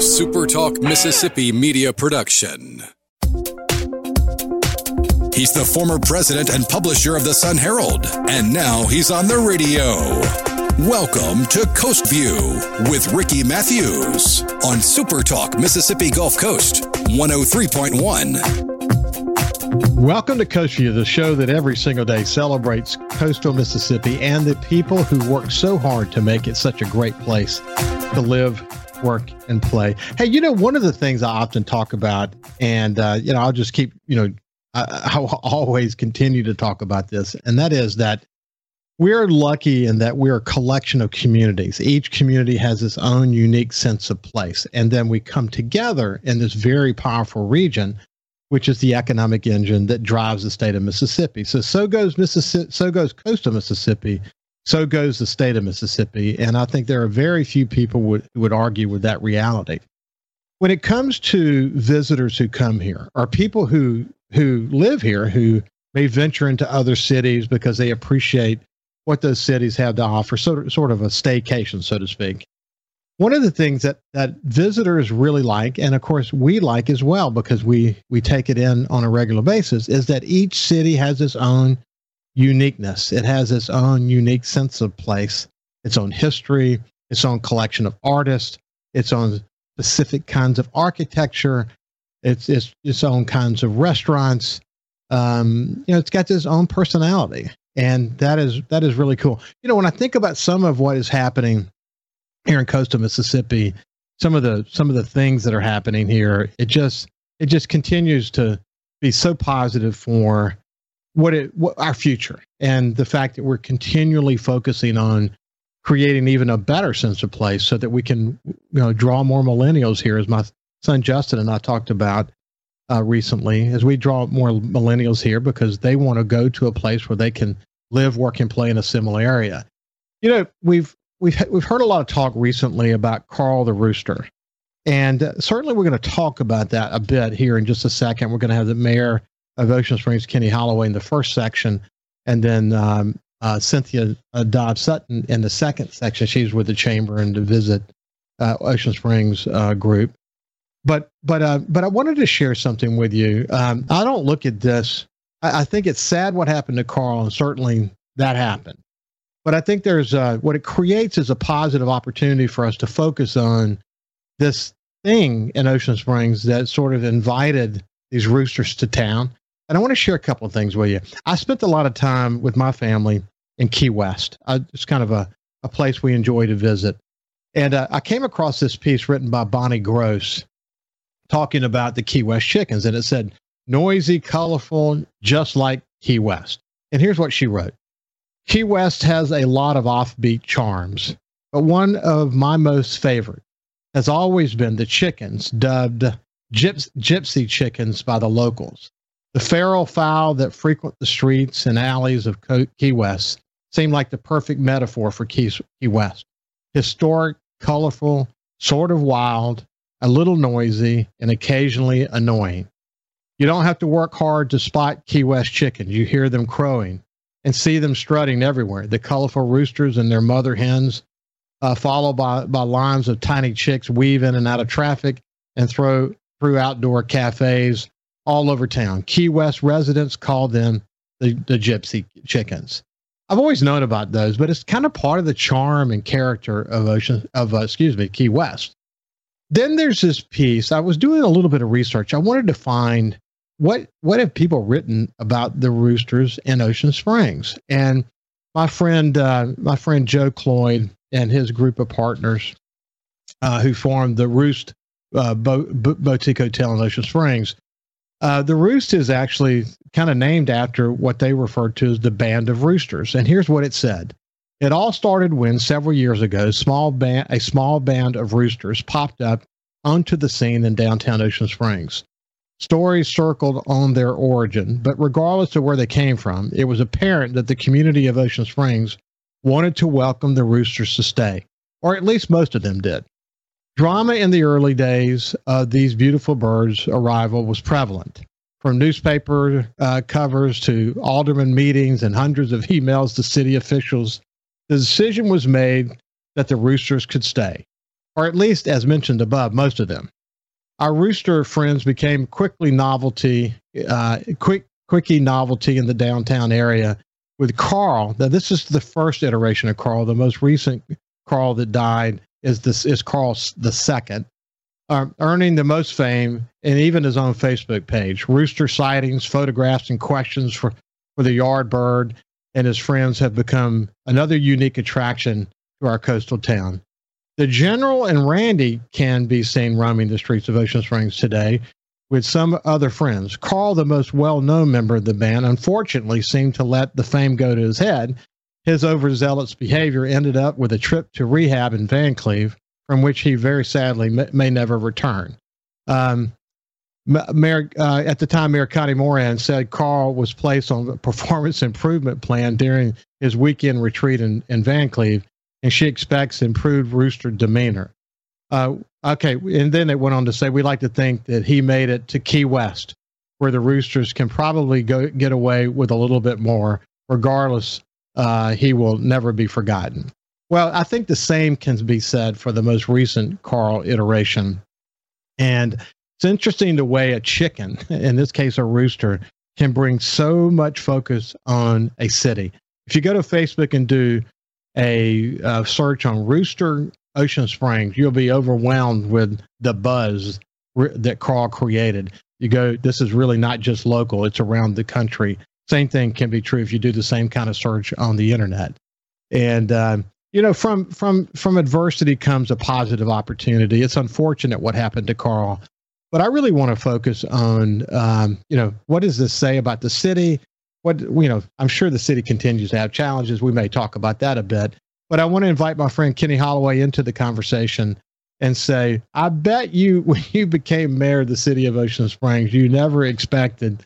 SuperTalk Mississippi media production. He's the former president and publisher of the Sun Herald, and now he's on the radio. Welcome to Coast View with Ricky Matthews on SuperTalk Mississippi Gulf Coast 103.1. Welcome to Coast View, the show that every single day celebrates coastal Mississippi and the people who work so hard to make it such a great place to live, work, and play. Hey, you know, one of the things I often talk about, and, uh, you know, I'll just keep, you know, I, I'll always continue to talk about this, and that is that we're lucky in that we're a collection of communities. Each community has its own unique sense of place. And then we come together in this very powerful region which is the economic engine that drives the state of Mississippi. So so goes Mississippi, so goes coastal Mississippi, so goes the state of Mississippi, and I think there are very few people would would argue with that reality. When it comes to visitors who come here, or people who who live here who may venture into other cities because they appreciate what those cities have to offer, of, sort of a staycation, so to speak one of the things that that visitors really like and of course we like as well because we we take it in on a regular basis is that each city has its own uniqueness. It has its own unique sense of place its own history its own collection of artists its own specific kinds of architecture its its, its own kinds of restaurants. Um, you know it's got its own personality and that is that is really cool. You know when i think about some of what is happening here in coastal Mississippi, some of the some of the things that are happening here, it just it just continues to be so positive for what it what our future and the fact that we're continually focusing on creating even a better sense of place so that we can you know draw more millennials here as my son Justin and I talked about uh, recently as we draw more millennials here because they want to go to a place where they can live work and play in a similar area you know we've we've we've heard a lot of talk recently about Carl the Rooster, and uh, certainly we're going to talk about that a bit here in just a second. We're going to have the mayor of Ocean Springs, Kenny Holloway, in the first section, and then um, uh, Cynthia uh, Dodd Sutton in the second section. She's with the chamber and to visit uh, Ocean Springs uh, group. But but uh, but I wanted to share something with you. Um, I don't look at this. I, I think it's sad what happened to Carl, and certainly that happened. But I think there's uh, what it creates is a positive opportunity for us to focus on this thing in Ocean Springs that sort of invited these roosters to town. And I want to share a couple of things with you. I spent a lot of time with my family in Key West. It's kind of a, a place we enjoy to visit. And uh, I came across this piece written by Bonnie Gross talking about the Key West chickens. And it said, noisy, colorful, just like Key West. And here's what she wrote Key West has a lot of offbeat charms, but one of my most favorite has always been the chickens dubbed gyps- gypsy chickens by the locals. The feral fowl that frequent the streets and alleys of Key West seem like the perfect metaphor for Key, West. Historic, colorful, sort of wild, a little noisy, and occasionally annoying. You don't have to work hard to spot Key West chickens. You hear them crowing, and see them strutting everywhere. The colorful roosters and their mother hens, uh, followed by, by lines of tiny chicks weave in and out of traffic and throw through outdoor cafes all over town. Key West residents call them the, the gypsy chickens. I've always known about those, but it's kind of part of the charm and character of Ocean of uh, excuse me, Key West. Then there's this piece. I was doing a little bit of research. I wanted to find what what have people written about the roosters in Ocean Springs? And my friend uh, my friend Joe Cloyd and his group of partners uh, who formed the Roost uh, Bo- Bo- Boutique Hotel in Ocean Springs. Uh, the Roost is actually kind of named after what they referred to as the Band of Roosters. And here's what it said. It all started when several years ago, small band, a small band of roosters popped up onto the scene in downtown Ocean Springs. Stories circled on their origin, but regardless of where they came from, it was apparent that the community of Ocean Springs wanted to welcome the roosters to stay, or at least most of them did. Drama in the early days of these beautiful birds' arrival was prevalent. From newspaper uh, covers to alderman meetings and hundreds of emails to city officials, the decision was made that the roosters could stay. or at least as mentioned above, most of them. Our rooster friends became quickly novelty, uh, quick, quickie novelty in the downtown area with Carl. Now, this is the first iteration of Carl. The most recent Carl that died is this is Carl the second, uh, earning the most fame and even his own Facebook page. Rooster sightings, photographs, and questions for for the yard bird and his friends have become another unique attraction to our coastal town. The General and Randy can be seen roaming the streets of Ocean Springs today with some other friends. Carl, the most well known member of the band, unfortunately seemed to let the fame go to his head. His overzealous behavior ended up with a trip to rehab in Vancleave, from which he very sadly may, may never return. Um, Mayor, uh, at the time, Mayor Connie Moran said Carl was placed on a performance improvement plan during his weekend retreat in, in Vancleave, and she expects improved rooster demeanor. Uh, okay, and then it went on to say we like to think that he made it to Key West, where the roosters can probably go get away with a little bit more. Regardless, uh, he will never be forgotten. Well, I think the same can be said for the most recent Carl iteration. And it's interesting the way a chicken, in this case a rooster, can bring so much focus on a city. If you go to Facebook and do a uh, search on rooster Ocean Springs, you'll be overwhelmed with the buzz that Carl created. You go, this is really not just local, it's around the country. Same thing can be true if you do the same kind of search on the internet. And, um, you know, from, from, from adversity comes a positive opportunity. It's unfortunate what happened to Carl, but I really want to focus on, um, you know, what does this say about the city? What, you know, I'm sure the city continues to have challenges. We may talk about that a bit. But I want to invite my friend Kenny Holloway into the conversation and say, I bet you, when you became mayor of the city of Ocean Springs, you never expected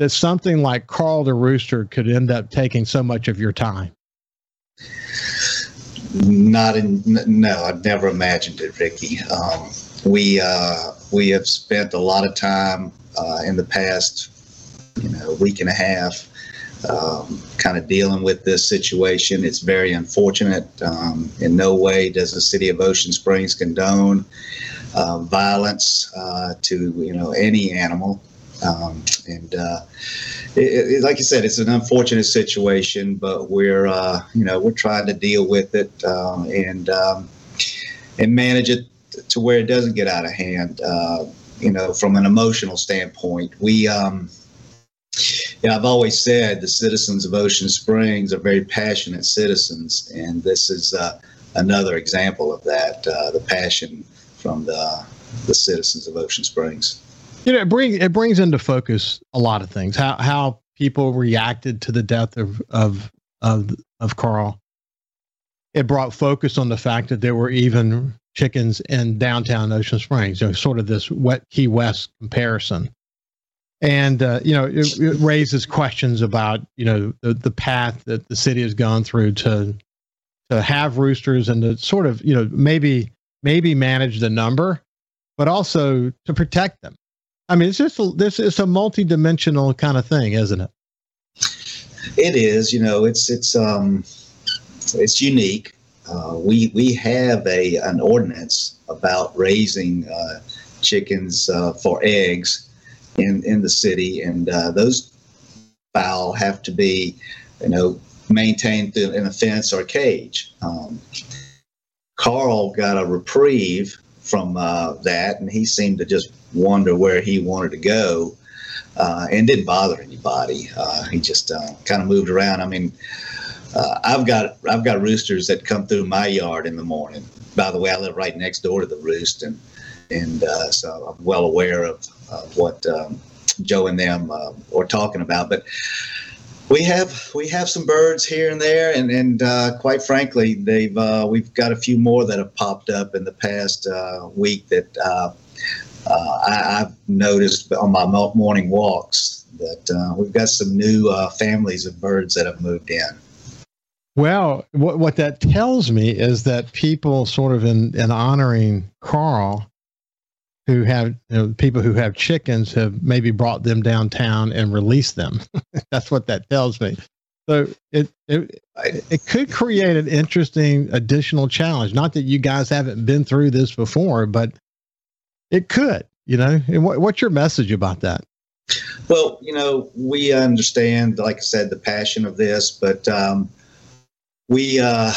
that something like Carl the Rooster could end up taking so much of your time. Not in, no, I've never imagined it, Ricky. Um, we, uh, we have spent a lot of time uh, in the past, you know, week and a half um, kind of dealing with this situation. It's very unfortunate. Um, in no way does the city of Ocean Springs condone uh, violence uh, to you know any animal. Um, and uh, it, it, like you said, it's an unfortunate situation, but we're uh, you know we're trying to deal with it uh, and um, and manage it to where it doesn't get out of hand. Uh, you know, from an emotional standpoint, we um, yeah, I've always said the citizens of Ocean Springs are very passionate citizens, and this is uh, another example of that uh, the passion from the, the citizens of Ocean Springs. You know, it brings it brings into focus a lot of things. How how people reacted to the death of of of of Carl. It brought focus on the fact that there were even chickens in downtown Ocean Springs. You know, sort of this wet Key West comparison and uh, you know it, it, raises questions about you know the, the path that the city has gone through to to have roosters and to sort of you know maybe maybe manage the number but also to protect them i mean it's just a, this is a multi-dimensional kind of thing isn't it it is you know it's it's um it's unique uh, we we have a an ordinance about raising uh, chickens uh, for eggs in in the city, and uh, those fowl have to be, you know, maintained in a fence or cage. Um, Carl got a reprieve from uh, that, and he seemed to just wonder where he wanted to go, uh, and didn't bother anybody. Uh, he just uh, kind of moved around. I mean. Uh, I've got I've got roosters that come through my yard in the morning. By the way, I live right next door to the roost, and and uh, so I'm well aware of, of what um, Joe and them are talking about. But we have we have some birds here and there, and and uh, quite frankly, they've uh, we've got a few more that have popped up in the past uh, week that uh, I, have noticed on my morning walks that we've got some new families of birds that have moved in. Well, what what that tells me is that people sort of in in honoring Carl who have you know, people who have chickens have maybe brought them downtown and released them. That's what that tells me. So it, it it could create an interesting additional challenge. Not that you guys haven't been through this before, but it could. You know, and what, what's your message about that? Well, you know, we understand, like I said, the passion of this, but um, we uh,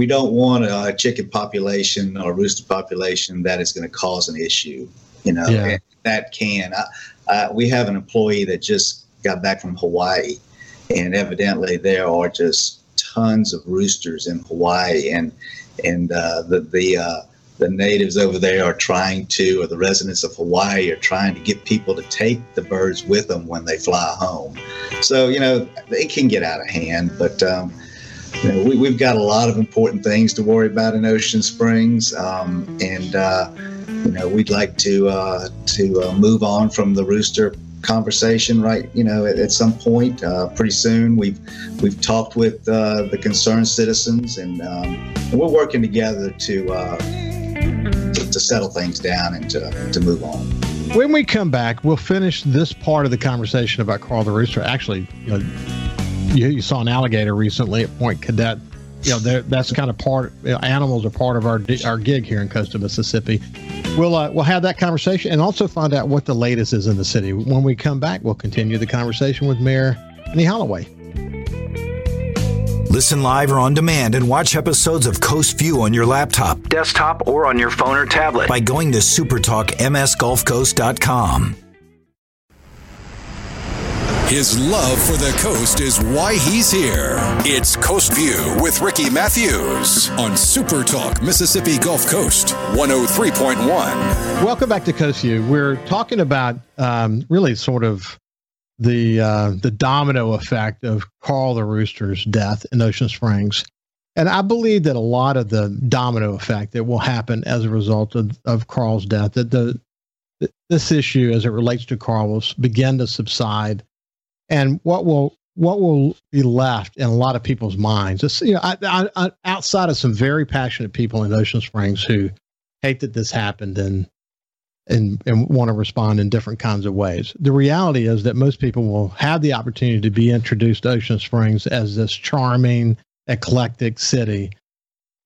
we don't want a chicken population or rooster population that is going to cause an issue. You know, Yeah. that can. I, uh, we have an employee that just got back from Hawaii, and evidently there are just tons of roosters in Hawaii, and and uh, the the uh, the natives over there are trying to, or the residents of Hawaii are trying to get people to take the birds with them when they fly home. So you know they can get out of hand, but. Um, you know, we, we've got a lot of important things to worry about in Ocean Springs, um, and uh, you know we'd like to uh, to uh, move on from the rooster conversation right you know at, at some point uh, pretty soon we've we've talked with uh, the concerned citizens and, um, we're working together to, uh, to to settle things down and to, to move on When we come back, we'll finish this part of the conversation about Carl the Rooster. Actually, you know, you, you saw an alligator recently at Point Cadet. You know, that's kind of part. You know, animals are part of our our gig here in coastal Mississippi. We'll uh, we'll have that conversation and also find out what the latest is in the city. When we come back, we'll continue the conversation with Mayor Kenny Holloway. Listen live or on demand and watch episodes of Coast View on your laptop, desktop, or on your phone or tablet by going to supertalkmsgulfcoast.com. His love for the coast is why he's here. It's Coast View with Ricky Matthews on Super Talk Mississippi Gulf Coast 103.1. Welcome back to Coast View. We're talking about um, really sort of the uh, the domino effect of Carl the Rooster's death in Ocean Springs, and I believe that a lot of the domino effect that will happen as a result of, of Carl's death, that the this issue as it relates to Carl will begin to subside, and what will what will be left in a lot of people's minds. It's, you know, I, I, I, outside of some very passionate people in Ocean Springs who hate that this happened and and and want to respond in different kinds of ways. The reality is that most people will have the opportunity to be introduced to Ocean Springs as this charming, eclectic city.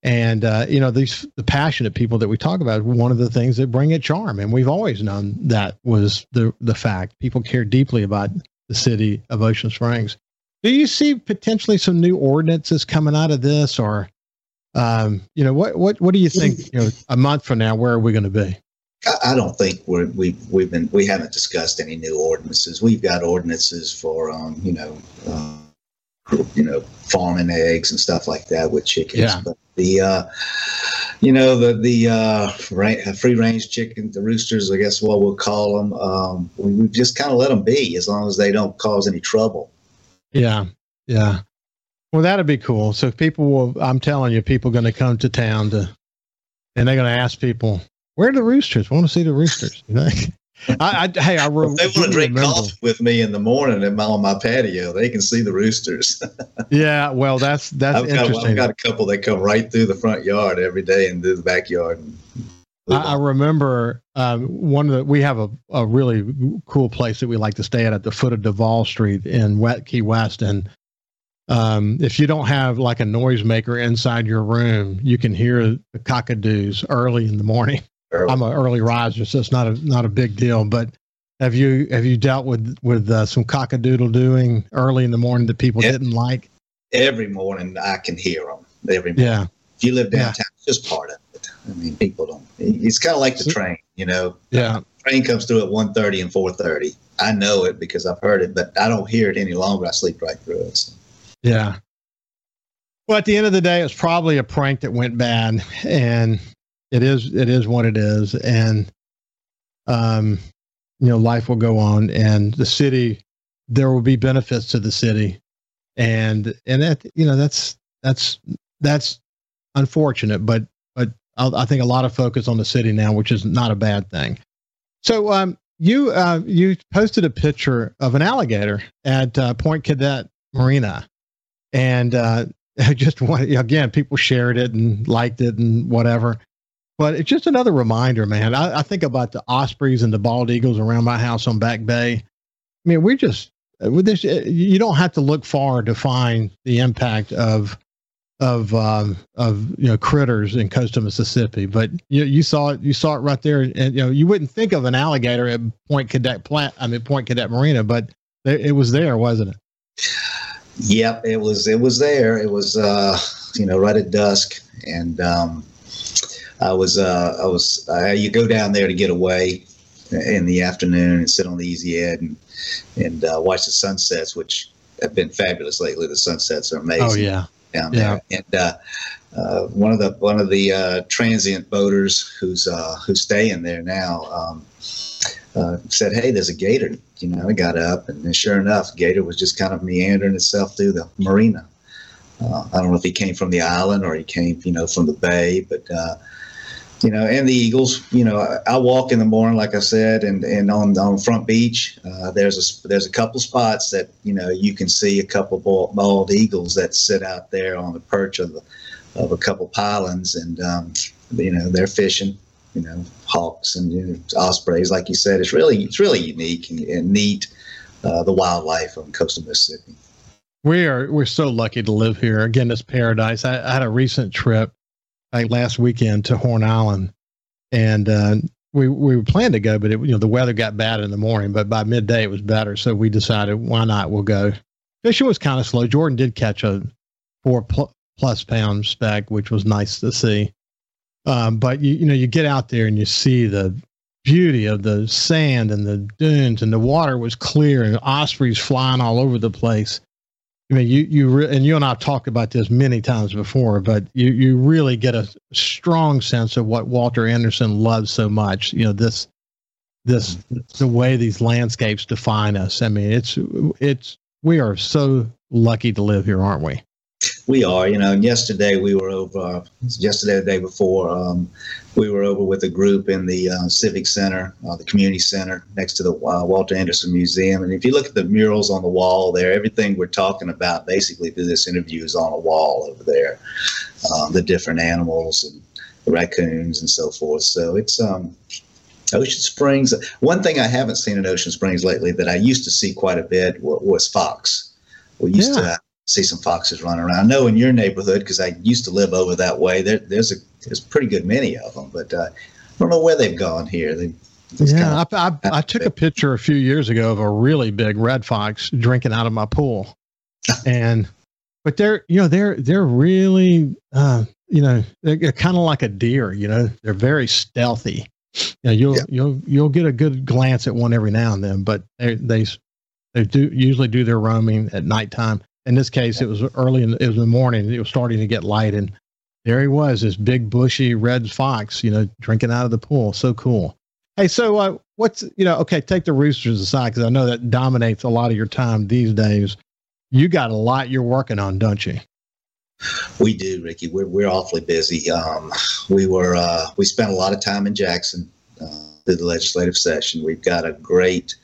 And uh, you know these the passionate people that we talk about. One of the things that bring it charm, and we've always known that was the the fact. People care deeply about the city of Ocean Springs. Do you see potentially some new ordinances coming out of this, or um, you know what what what do you think? You know, a month from now, where are we going to be? I, don't think we're, we've we've been we haven't discussed any new ordinances. We've got ordinances for um, you know uh, you know farming eggs and stuff like that with chickens. Yeah. But the uh, you know the the uh, free range chickens, the roosters, I guess what we'll call them. Um, we, we just kind of let them be as long as they don't cause any trouble. Yeah, yeah. Well, that'd be cool. So people will. I'm telling you, people going to come to town to, and they're going to ask people, "Where are the roosters? Want to see the roosters?" You know. I, I hey, I re- If they want to drink remember- coffee with me in the morning at my, on my patio, they can see the roosters. Yeah, well, that's that's I've got, interesting. I've got a couple that come right through the front yard every day and do the backyard. And I, I remember um, one of the we have a, a really cool place that we like to stay at at the foot of Duval Street in Wet Key West, and um, if you don't have like a noisemaker inside your room, you can hear the cockadoos early in the morning. Early. I'm an early riser, so it's not a not a big deal. But have you have you dealt with with uh, some cockadoodle doing early in the morning that people Yeah. didn't like? every morning I can hear them. Every morning. Yeah, If you live Yeah. downtown, it's just part of it. I mean, people don't. It's kind of like the train. You know, yeah. train comes through at 1.30 and 4.30. I know it because I've heard it, but I don't hear it any longer. I sleep right through it. So. Yeah. Well, at the end of the day, it's probably a prank that went bad, and it is it is what it is, and um, you know, life will go on, and the city, there will be benefits to the city, and and that you know that's that's that's unfortunate, but but I, I think a lot of focus on the city now, which is not a bad thing. So, um, you uh, you posted a picture of an alligator at uh, Point Cadet Marina and uh, I just want again, people shared it and liked it and whatever. But it's just another reminder, man. I, I think about the ospreys and the bald eagles around my house on Back Bay. I mean, we just with this, you don't have to look far to find the impact of of um, of you know critters in coastal Mississippi. But you you saw it you saw it right there, and you know you wouldn't think of an alligator at Point Cadet Plant. I mean Point Cadet Marina, but it was there, wasn't it? Yep, it was. It was there. It was uh, you know right at dusk, and um, I was uh, I was uh, you go down there to get away in the afternoon and sit on the easy ed and and uh, watch the sunsets, which have been fabulous lately. The sunsets are amazing. Oh yeah, down there. And uh, uh, one of the one of the uh, transient boaters who's uh, who's staying there now um, uh, said, "Hey, there's a gator." You know, I got up, and sure enough, gator was just kind of meandering itself through the marina. Uh, I don't know if he came from the island or he came, you know, from the bay, but you know, and the Eagles. You know, I, I, walk in the morning, like I said, and and on on Front Beach, uh, there's a there's a couple spots that you know you can see a couple bald, bald eagles that sit out there on the perch of the, of a couple pylons, and um, you know they're fishing. You know, hawks and you know, ospreys, like you said, it's really it's really unique and, and neat. Uh, the wildlife on coastal Mississippi. We are we're so lucky to live here. Again, it's paradise. I, I had a recent trip like last weekend to Horn Island, and uh, we we planned to go, but it, you know the weather got bad in the morning. But by midday it was better, so we decided why not? We'll go. Fishing was kind of slow. Jordan did catch a four pl- plus pound speck, which was nice to see. Um, but you you know you get out there and you see the beauty of the sand and the dunes and the water was clear and ospreys flying all over the place. I mean, you you re- and you and I've talked about this many times before, but you you really get a strong sense of what Walter Anderson loves so much. You know this this the way these landscapes define us. I mean, it's it's we are so lucky to live here, aren't we? We are, you know. And yesterday we were over. Yesterday, the day before, um, we were over with a group in the uh, Civic Center, uh, the community center next to the uh, Walter Anderson Museum. And if you look at the murals on the wall there, everything we're talking about basically through this interview is on a wall over there. Um, the different animals and the raccoons and so forth. So it's um, Ocean Springs. One thing I haven't seen in Ocean Springs lately that I used to see quite a bit was, was fox. We used yeah. to see some foxes running around. I know in your neighborhood because I used to live over that way. There, there's a there's pretty good many of them, but uh, I don't know where they've gone here. They, yeah, kind of I, I, I took a picture a few years ago of a really big red fox drinking out of my pool, and but they're you know they're they're really uh, you know they're, they're kind of like a deer. You know they're very stealthy. You know, you'll yeah. you'll you'll get a good glance at one every now and then, but they they they do usually do their roaming at nighttime. In this case, it was early in it was in the morning. It was starting to get light, and there he was, this big bushy red fox, you know, drinking out of the pool. So cool. Hey, so uh, what's you know? Okay, take the roosters aside because I know that dominates a lot of your time these days. You got a lot you're working on, don't you? We do, Ricky. We're we're awfully busy. Um, we were uh, we spent a lot of time in Jackson uh, through the legislative session. We've got a great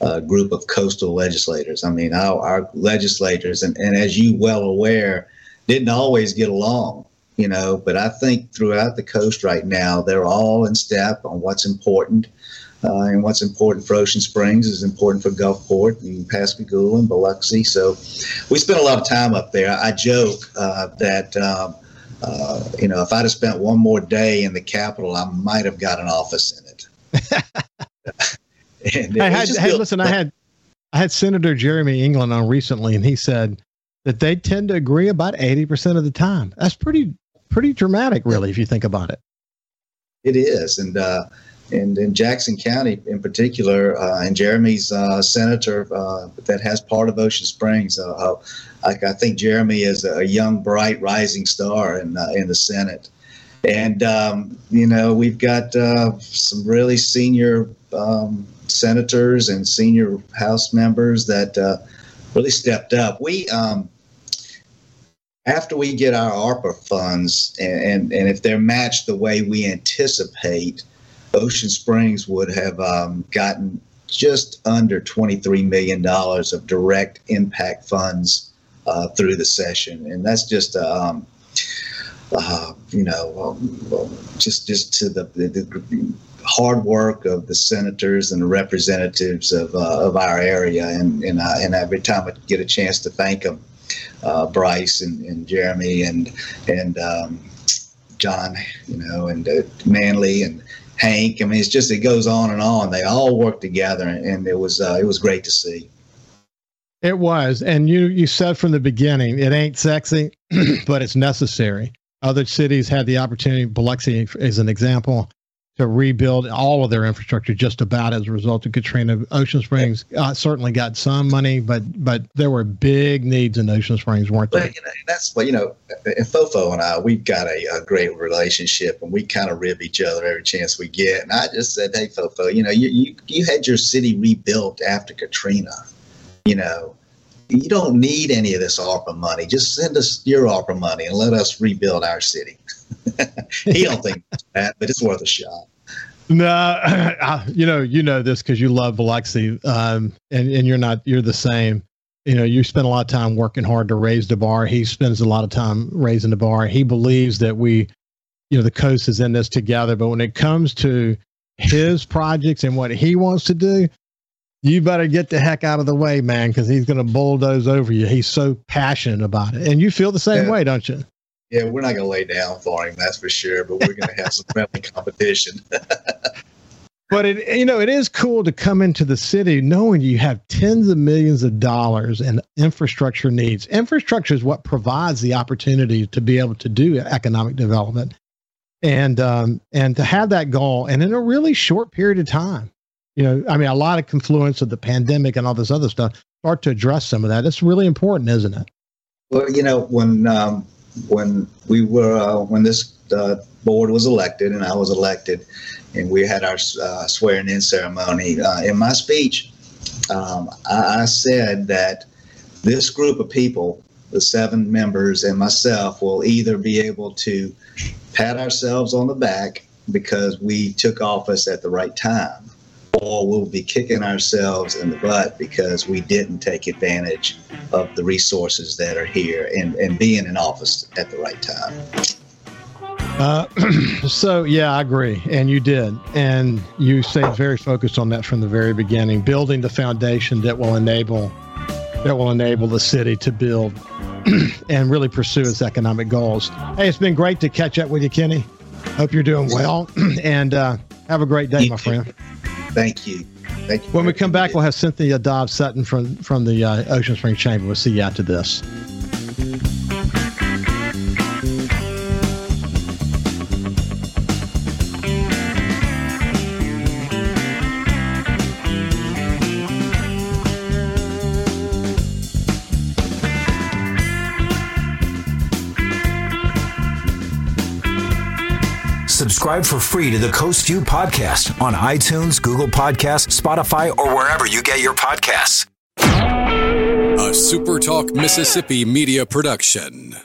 uh, group of coastal legislators. I mean, our, our legislators, and, and as you well aware, didn't always get along, you know, but I think throughout the coast right now, they're all in step on what's important. Uh, and what's important for Ocean Springs is important for Gulfport and Pascagoula and Biloxi. So we spent a lot of time up there. I joke uh, that, um, uh, you know, if I'd have spent one more day in the Capitol, I might have got an office in it. I had, hey, listen, I had I had Senator Jeremy England on recently, and he said that they tend to agree about eighty percent of the time. That's pretty pretty dramatic, really, if you think about it. It is, and uh, and in Jackson County in particular, uh, and Jeremy's uh, senator uh, that has part of Ocean Springs. Uh, uh, I, I, think Jeremy is a young, bright, rising star in uh, in the Senate, and um, you know we've got some really senior um, senators and senior House members that uh, really stepped up. We, um, after we get our ARPA funds, and, and, and, if they're matched the way we anticipate, Ocean Springs would have um, gotten just under $23 million of direct impact funds uh, through the session. And that's just, um, uh, you know, um, just just to the, the, the hard work of the senators and the representatives of, uh, of our area. And, and, I, and every time I get a chance to thank them, uh, Bryce and, and Jeremy and, and um, John, you know, and uh, Manley and Hank. I mean, it's just, it goes on and on. They all work together and it was, uh, it was great to see. It was. And you, you said from the beginning, it ain't sexy, but it's necessary. Other cities had the opportunity, Biloxi is an example, to rebuild all of their infrastructure just about as a result of Katrina. Ocean Springs uh, certainly got some money, but but there were big needs in Ocean Springs, weren't there? Well, you know, that's what you know. And Fofo and I, we've got a, a, great relationship, and we kind of rib each other every chance we get. And I just said, "Hey, Fofo, you know, you you, you had your city rebuilt after Katrina, you know." You don't need any of this ARPA money. Just send us your ARPA money and let us rebuild our city. he don't think that, but it's worth a shot. No, you know, you know this because you love Biloxi, um, and and you're not you're the same. You know, you spend a lot of time working hard to raise the bar. He spends a lot of time raising the bar. He believes that we, you know, the coast is in this together. But when it comes to his projects and what he wants to do, you better get the heck out of the way, man, because he's going to bulldoze over you. He's so passionate about it, and you feel the same yeah. way, don't you? yeah, we're not going to lay down for him, that's for sure. But we're going to have some friendly competition. but it, you know, it is cool to come into the city knowing you have tens of millions of dollars in infrastructure needs. Infrastructure is what provides the opportunity to be able to do economic development, and um, and to have that goal, and in a really short period of time. You know, I mean, a lot of confluence of the pandemic and all this other stuff start to address some of that. It's really important, isn't it? Well, you know, when um, when we were uh, when this uh, board was elected and I was elected, and we had our uh, swearing in ceremony. Uh, in my speech, um, I, I, said that this group of people, the seven members and myself, will either be able to pat ourselves on the back because we took office at the right time, or we'll be kicking ourselves in the butt because we didn't take advantage of the resources that are here and, and being in office at the right time. Uh, so yeah, I agree, and you did, and you stayed very focused on that from the very beginning, building the foundation that will enable that will enable the city to build and really pursue its economic goals. Hey, it's been great to catch up with you, Kenny. Hope you're doing well, and uh, have a great day, my friend. Thank you. Thank you. When we come back, we'll have Cynthia Dobbs Sutton from from the uh, Ocean Spring Chamber. We'll see you after this. Subscribe for free to the Coast View podcast on iTunes, Google Podcasts, Spotify, or wherever you get your podcasts. A SuperTalk Mississippi media production.